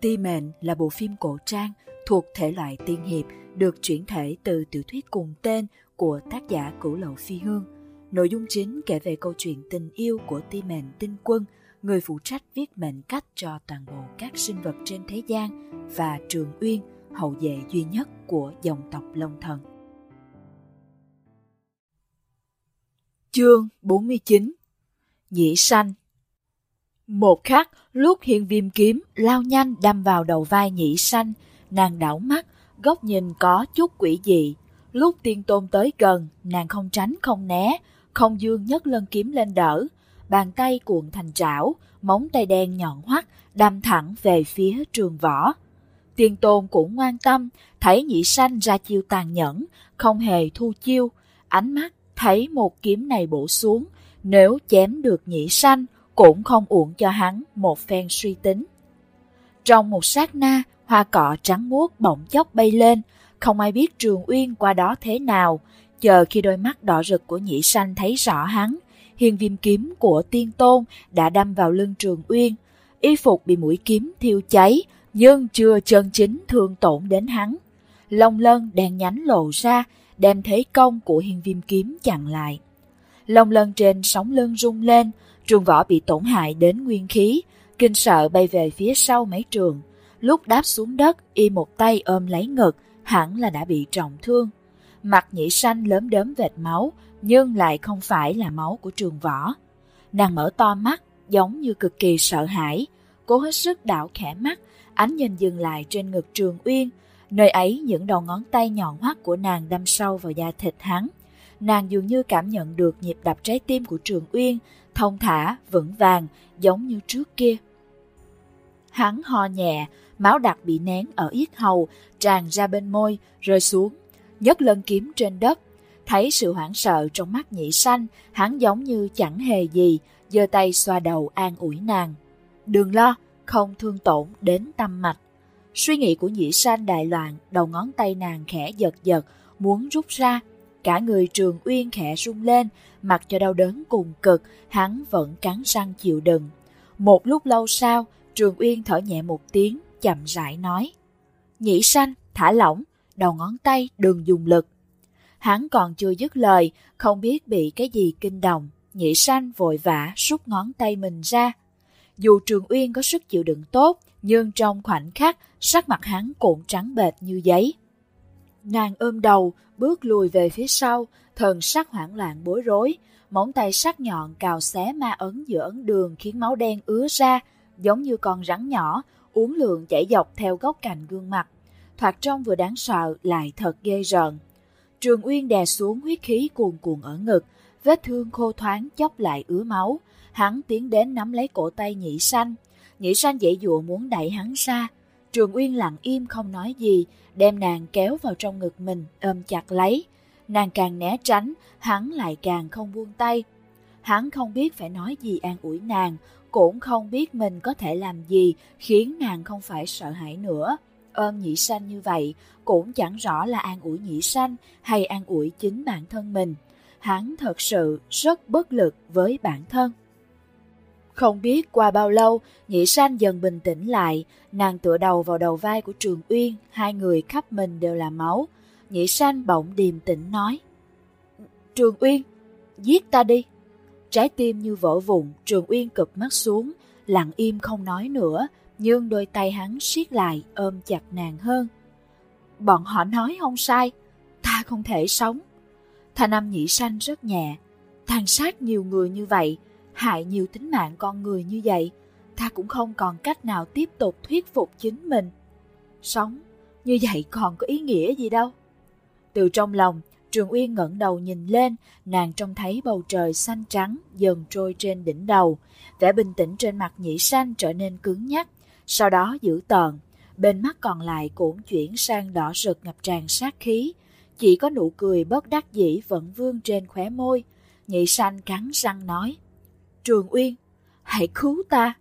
Ti Mệnh là bộ phim cổ trang thuộc thể loại tiên hiệp được chuyển thể từ tiểu thuyết cùng tên của tác giả Cửu Lậu Phi Hương. Nội dung chính kể về câu chuyện tình yêu của Ti Mệnh Tinh Quân, người phụ trách viết mệnh cách cho toàn bộ các sinh vật trên thế gian và Trường Uyên, hậu vệ duy nhất của dòng tộc Long Thần. Chương 49 Nhĩ sanh một khắc, lúc hiên viêm kiếm lao nhanh đâm vào đầu vai nhĩ sanh, nàng đảo mắt, góc nhìn có chút quỷ dị. Lúc tiên tôn tới gần, nàng không tránh không né, không dương nhấc lân kiếm lên đỡ, bàn tay cuộn thành trảo, móng tay đen nhọn hoắt đâm thẳng về phía trường võ. Tiên tôn cũng ngoan tâm, thấy nhị sanh ra chiêu tàn nhẫn, không hề thu chiêu, ánh mắt thấy một kiếm này bổ xuống, nếu chém được nhị sanh cũng không uổng cho hắn một phen suy tính. Trong một sát na, hoa cọ trắng muốt bỗng chốc bay lên, không ai biết Trường Uyên qua đó thế nào. Chờ khi đôi mắt đỏ rực của nhị sanh thấy rõ hắn, hiền viêm kiếm của tiên tôn đã đâm vào lưng Trường Uyên. Y phục bị mũi kiếm thiêu cháy, nhưng chưa chân chính thương tổn đến hắn. Long lân đèn nhánh lộ ra, đem thế công của hiền viêm kiếm chặn lại. Long lân trên sóng lưng rung lên, trường võ bị tổn hại đến nguyên khí, kinh sợ bay về phía sau mấy trường. Lúc đáp xuống đất, y một tay ôm lấy ngực, hẳn là đã bị trọng thương. Mặt nhĩ xanh lớn đớm vệt máu, nhưng lại không phải là máu của trường võ. Nàng mở to mắt, giống như cực kỳ sợ hãi, cố hết sức đảo khẽ mắt, ánh nhìn dừng lại trên ngực Trường Uyên, nơi ấy những đầu ngón tay nhọn hoắt của nàng đâm sâu vào da thịt hắn. Nàng dường như cảm nhận được nhịp đập trái tim của Trường Uyên, thông thả, vững vàng, giống như trước kia. Hắn ho nhẹ, máu đặc bị nén ở yết hầu, tràn ra bên môi, rơi xuống, nhấc lân kiếm trên đất. Thấy sự hoảng sợ trong mắt nhị sanh, hắn giống như chẳng hề gì, giơ tay xoa đầu an ủi nàng. Đừng lo, không thương tổn đến tâm mạch. Suy nghĩ của nhị sanh đại loạn, đầu ngón tay nàng khẽ giật giật, muốn rút ra. Cả người trường uyên khẽ rung lên, mặc cho đau đớn cùng cực, hắn vẫn cắn răng chịu đựng. Một lúc lâu sau, trường uyên thở nhẹ một tiếng, chậm rãi nói. "Nhĩ sanh, thả lỏng, đầu ngón tay đừng dùng lực. Hắn còn chưa dứt lời, không biết bị cái gì kinh động. Nhĩ sanh vội vã rút ngón tay mình ra. Dù Trường Uyên có sức chịu đựng tốt, nhưng trong khoảnh khắc, sắc mặt hắn cũng trắng bệch như giấy. Nàng ôm đầu, bước lùi về phía sau, thần sắc hoảng loạn bối rối, móng tay sắc nhọn cào xé ma ấn giữa ấn đường khiến máu đen ứa ra, giống như con rắn nhỏ, uốn lượn chảy dọc theo góc cạnh gương mặt. Thoạt trông vừa đáng sợ lại thật ghê rợn. Trường Uyên đè xuống huyết khí cuồn cuộn ở ngực, vết thương khô thoáng chốc lại ứa máu. Hắn tiến đến nắm lấy cổ tay nhị sanh. Nhị sanh dễ dụa muốn đẩy hắn ra. Trường Uyên lặng im không nói gì, đem nàng kéo vào trong ngực mình, ôm chặt lấy. Nàng càng né tránh, hắn lại càng không buông tay. Hắn không biết phải nói gì an ủi nàng, cũng không biết mình có thể làm gì khiến nàng không phải sợ hãi nữa. Ôm nhị sanh như vậy cũng chẳng rõ là an ủi nhị sanh hay an ủi chính bản thân mình. Hắn thật sự rất bất lực với bản thân. Không biết qua bao lâu, nhĩ sanh dần bình tĩnh lại, nàng tựa đầu vào đầu vai của Trường Uyên, hai người khắp mình đều là máu. nhĩ sanh bỗng điềm tĩnh nói. Trường Uyên, giết ta đi. Trái tim như vỡ vụn, Trường Uyên cực mắt xuống, lặng im không nói nữa, nhưng đôi tay hắn siết lại ôm chặt nàng hơn. Bọn họ nói không sai, ta không thể sống. Thanh âm nhĩ sanh rất nhẹ, tàn sát nhiều người như vậy, hại nhiều tính mạng con người như vậy, ta cũng không còn cách nào tiếp tục thuyết phục chính mình. Sống như vậy còn có ý nghĩa gì đâu. Từ trong lòng, Trường Uyên ngẩng đầu nhìn lên, nàng trông thấy bầu trời xanh trắng dần trôi trên đỉnh đầu. Vẻ bình tĩnh trên mặt nhĩ sanh trở nên cứng nhắc, sau đó dữ tợn. Bên mắt còn lại cũng chuyển sang đỏ rực ngập tràn sát khí. Chỉ có nụ cười bất đắc dĩ vẫn vương trên khóe môi. Nhị sanh cắn răng nói. Trường Uyên, hãy cứu ta.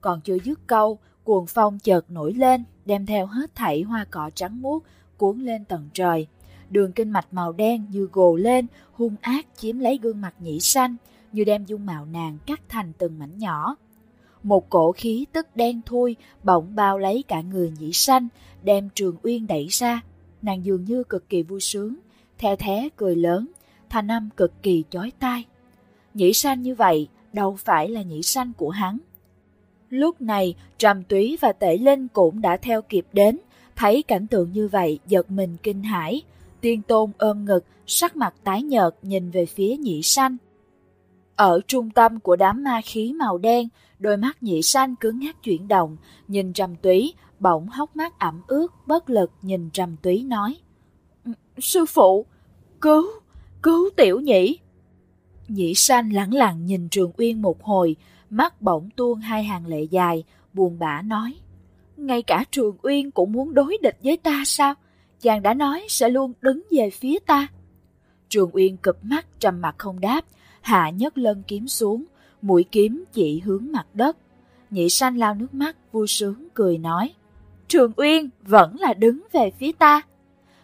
Còn chưa dứt câu, cuồng phong chợt nổi lên, đem theo hết thảy hoa cỏ trắng muốt cuốn lên tầng trời đường kinh mạch màu đen như gồ lên, hung ác chiếm lấy gương mặt nhĩ xanh, như đem dung mạo nàng cắt thành từng mảnh nhỏ. một cổ khí tức đen thui bỗng bao lấy cả người nhĩ sanh, đem Trường Uyên đẩy ra. Nàng dường như cực kỳ vui sướng, theo thế cười lớn, thanh âm cực kỳ chói tai. Nhĩ sanh như vậy đâu phải là nhĩ sanh của hắn. Lúc này, Trầm Túy và Tể Linh cũng đã theo kịp đến, thấy cảnh tượng như vậy giật mình kinh hãi. Tiên Tôn ôm ngực, sắc mặt tái nhợt nhìn về phía nhị sanh. Ở trung tâm của đám ma khí màu đen, đôi mắt nhị sanh cứ ngắc chuyển động, nhìn Trầm Túy, bỗng hốc mắt ẩm ướt, bất lực nhìn Trầm Túy nói. Ừ, sư phụ, cứu, cứu tiểu nhị. Nhị sanh lẳng lặng nhìn Trường Uyên một hồi, mắt bỗng tuôn hai hàng lệ dài, buồn bã nói. Ngay cả Trường Uyên cũng muốn đối địch với ta sao? Chàng đã nói sẽ luôn đứng về phía ta. Trường Uyên cụp mắt trầm mặt không đáp, hạ nhấc lân kiếm xuống, mũi kiếm chỉ hướng mặt đất. Nhị sanh lao nước mắt, vui sướng cười nói. Trường Uyên vẫn là đứng về phía ta.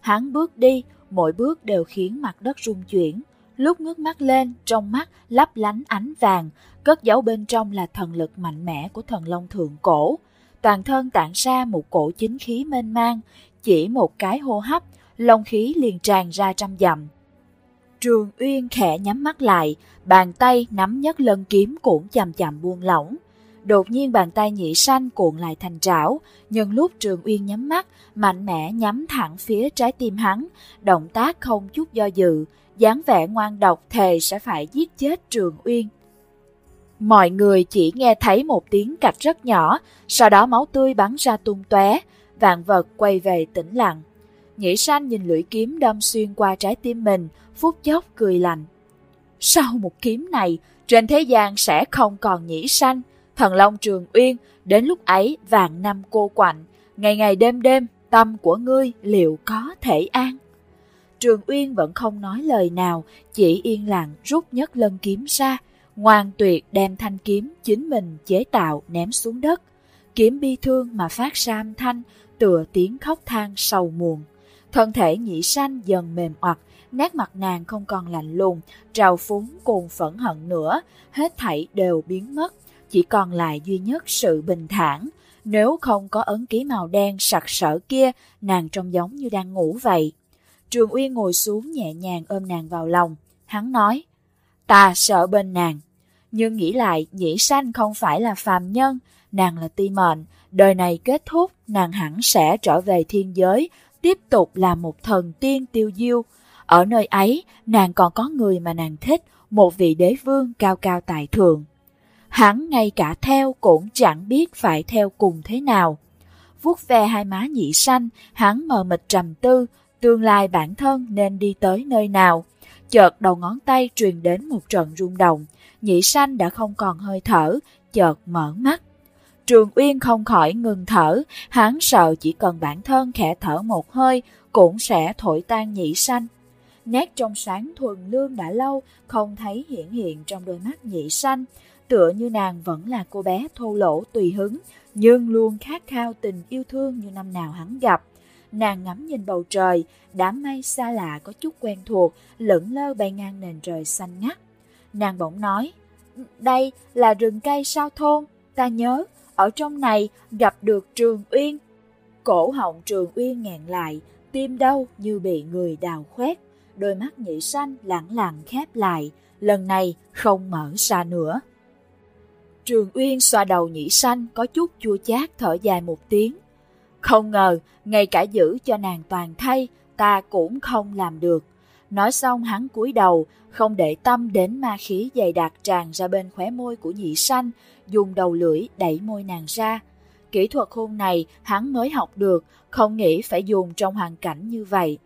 Hắn bước đi, mỗi bước đều khiến mặt đất rung chuyển. Lúc ngước mắt lên, trong mắt lấp lánh ánh vàng, cất giấu bên trong là thần lực mạnh mẽ của thần long thượng cổ. Toàn thân tản ra một cổ chính khí mênh mang, chỉ một cái hô hấp, long khí liền tràn ra trăm dặm. Trường Uyên khẽ nhắm mắt lại, bàn tay nắm nhất lân kiếm cũng chậm chậm buông lỏng. Đột nhiên bàn tay nhị sanh cuộn lại thành trảo, nhân lúc Trường Uyên nhắm mắt, mạnh mẽ nhắm thẳng phía trái tim hắn, động tác không chút do dự, dáng vẻ ngoan độc thề sẽ phải giết chết Trường Uyên. Mọi người chỉ nghe thấy một tiếng cạch rất nhỏ, sau đó máu tươi bắn ra tung tóe, vạn vật quay về tĩnh lặng. Nhĩ sanh nhìn lưỡi kiếm đâm xuyên qua trái tim mình, phút chốc cười lạnh. Sau một kiếm này, trên thế gian sẽ không còn nhĩ sanh, thần long trường uyên, đến lúc ấy vạn năm cô quạnh, ngày ngày đêm đêm, tâm của ngươi liệu có thể an? Trường Uyên vẫn không nói lời nào, chỉ yên lặng rút nhất lân kiếm ra, ngoan tuyệt đem thanh kiếm chính mình chế tạo ném xuống đất. Kiếm bi thương mà phát ra âm thanh, tựa tiếng khóc than sầu muộn. Thân thể nhị sanh dần mềm oặt, nét mặt nàng không còn lạnh lùng, trào phúng cùng phẫn hận nữa, hết thảy đều biến mất, chỉ còn lại duy nhất sự bình thản. Nếu không có ấn ký màu đen sặc sỡ kia, nàng trông giống như đang ngủ vậy. Trường Uyên ngồi xuống nhẹ nhàng ôm nàng vào lòng. Hắn nói, ta sợ bên nàng. Nhưng nghĩ lại, nhĩ sanh không phải là phàm nhân, nàng là ti mệnh. Đời này kết thúc, nàng hẳn sẽ trở về thiên giới, tiếp tục là một thần tiên tiêu diêu. Ở nơi ấy, nàng còn có người mà nàng thích, một vị đế vương cao cao tại thượng. Hắn ngay cả theo cũng chẳng biết phải theo cùng thế nào. Vuốt ve hai má nhị sanh, hắn mờ mịt trầm tư, tương lai bản thân nên đi tới nơi nào. Chợt đầu ngón tay truyền đến một trận rung động, nhị sanh đã không còn hơi thở, chợt mở mắt. Trường Uyên không khỏi ngừng thở, hắn sợ chỉ cần bản thân khẽ thở một hơi cũng sẽ thổi tan nhị sanh. Nét trong sáng thuần lương đã lâu không thấy hiện hiện trong đôi mắt nhị sanh, tựa như nàng vẫn là cô bé thô lỗ tùy hứng, nhưng luôn khát khao tình yêu thương như năm nào hắn gặp. Nàng ngắm nhìn bầu trời, đám mây xa lạ có chút quen thuộc, lững lơ bay ngang nền trời xanh ngắt. Nàng bỗng nói, đây là rừng cây sao thôn, ta nhớ, ở trong này gặp được Trường Uyên. Cổ họng Trường Uyên ngẹn lại, tim đau như bị người đào khoét, đôi mắt nhị xanh lặng lặng khép lại, lần này không mở ra nữa. Trường Uyên xoa đầu nhị xanh có chút chua chát thở dài một tiếng. Không ngờ, ngay cả giữ cho nàng toàn thay, ta cũng không làm được. Nói xong hắn cúi đầu, không để tâm đến ma khí dày đặc tràn ra bên khóe môi của nhị sanh, dùng đầu lưỡi đẩy môi nàng ra. Kỹ thuật hôn này hắn mới học được, không nghĩ phải dùng trong hoàn cảnh như vậy.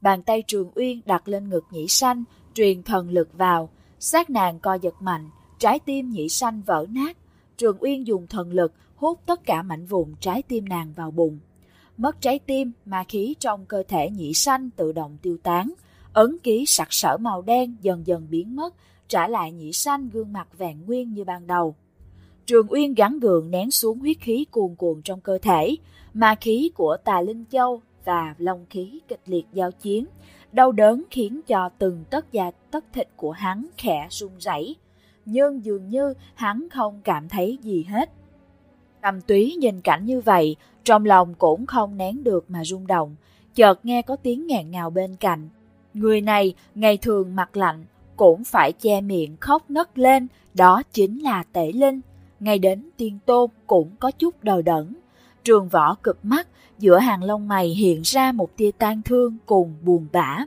Bàn tay Trường Uyên đặt lên ngực nhị sanh, truyền thần lực vào, sát nàng co giật mạnh, trái tim nhị sanh vỡ nát. Trường Uyên dùng thần lực hút tất cả mảnh vụn trái tim nàng vào bụng. Mất trái tim, ma khí trong cơ thể nhị sanh tự động tiêu tán, ấn ký sặc sỡ màu đen dần dần biến mất, trả lại nhị sanh gương mặt vẹn nguyên như ban đầu. Trường Uyên gắn gượng nén xuống huyết khí cuồn cuộn trong cơ thể, ma khí của tà Linh Châu và long khí kịch liệt giao chiến, đau đớn khiến cho từng tất da tất thịt của hắn khẽ run rẩy. nhưng dường như hắn không cảm thấy gì hết. Tâm túy nhìn cảnh như vậy, trong lòng cũng không nén được mà rung động, chợt nghe có tiếng ngàn ngào bên cạnh. Người này ngày thường mặt lạnh, cũng phải che miệng khóc nấc lên, đó chính là Tể Linh. Ngay đến tiên tôn cũng có chút đờ đẫn. Trường võ cực mắt, giữa hàng lông mày hiện ra một tia tan thương cùng buồn bã.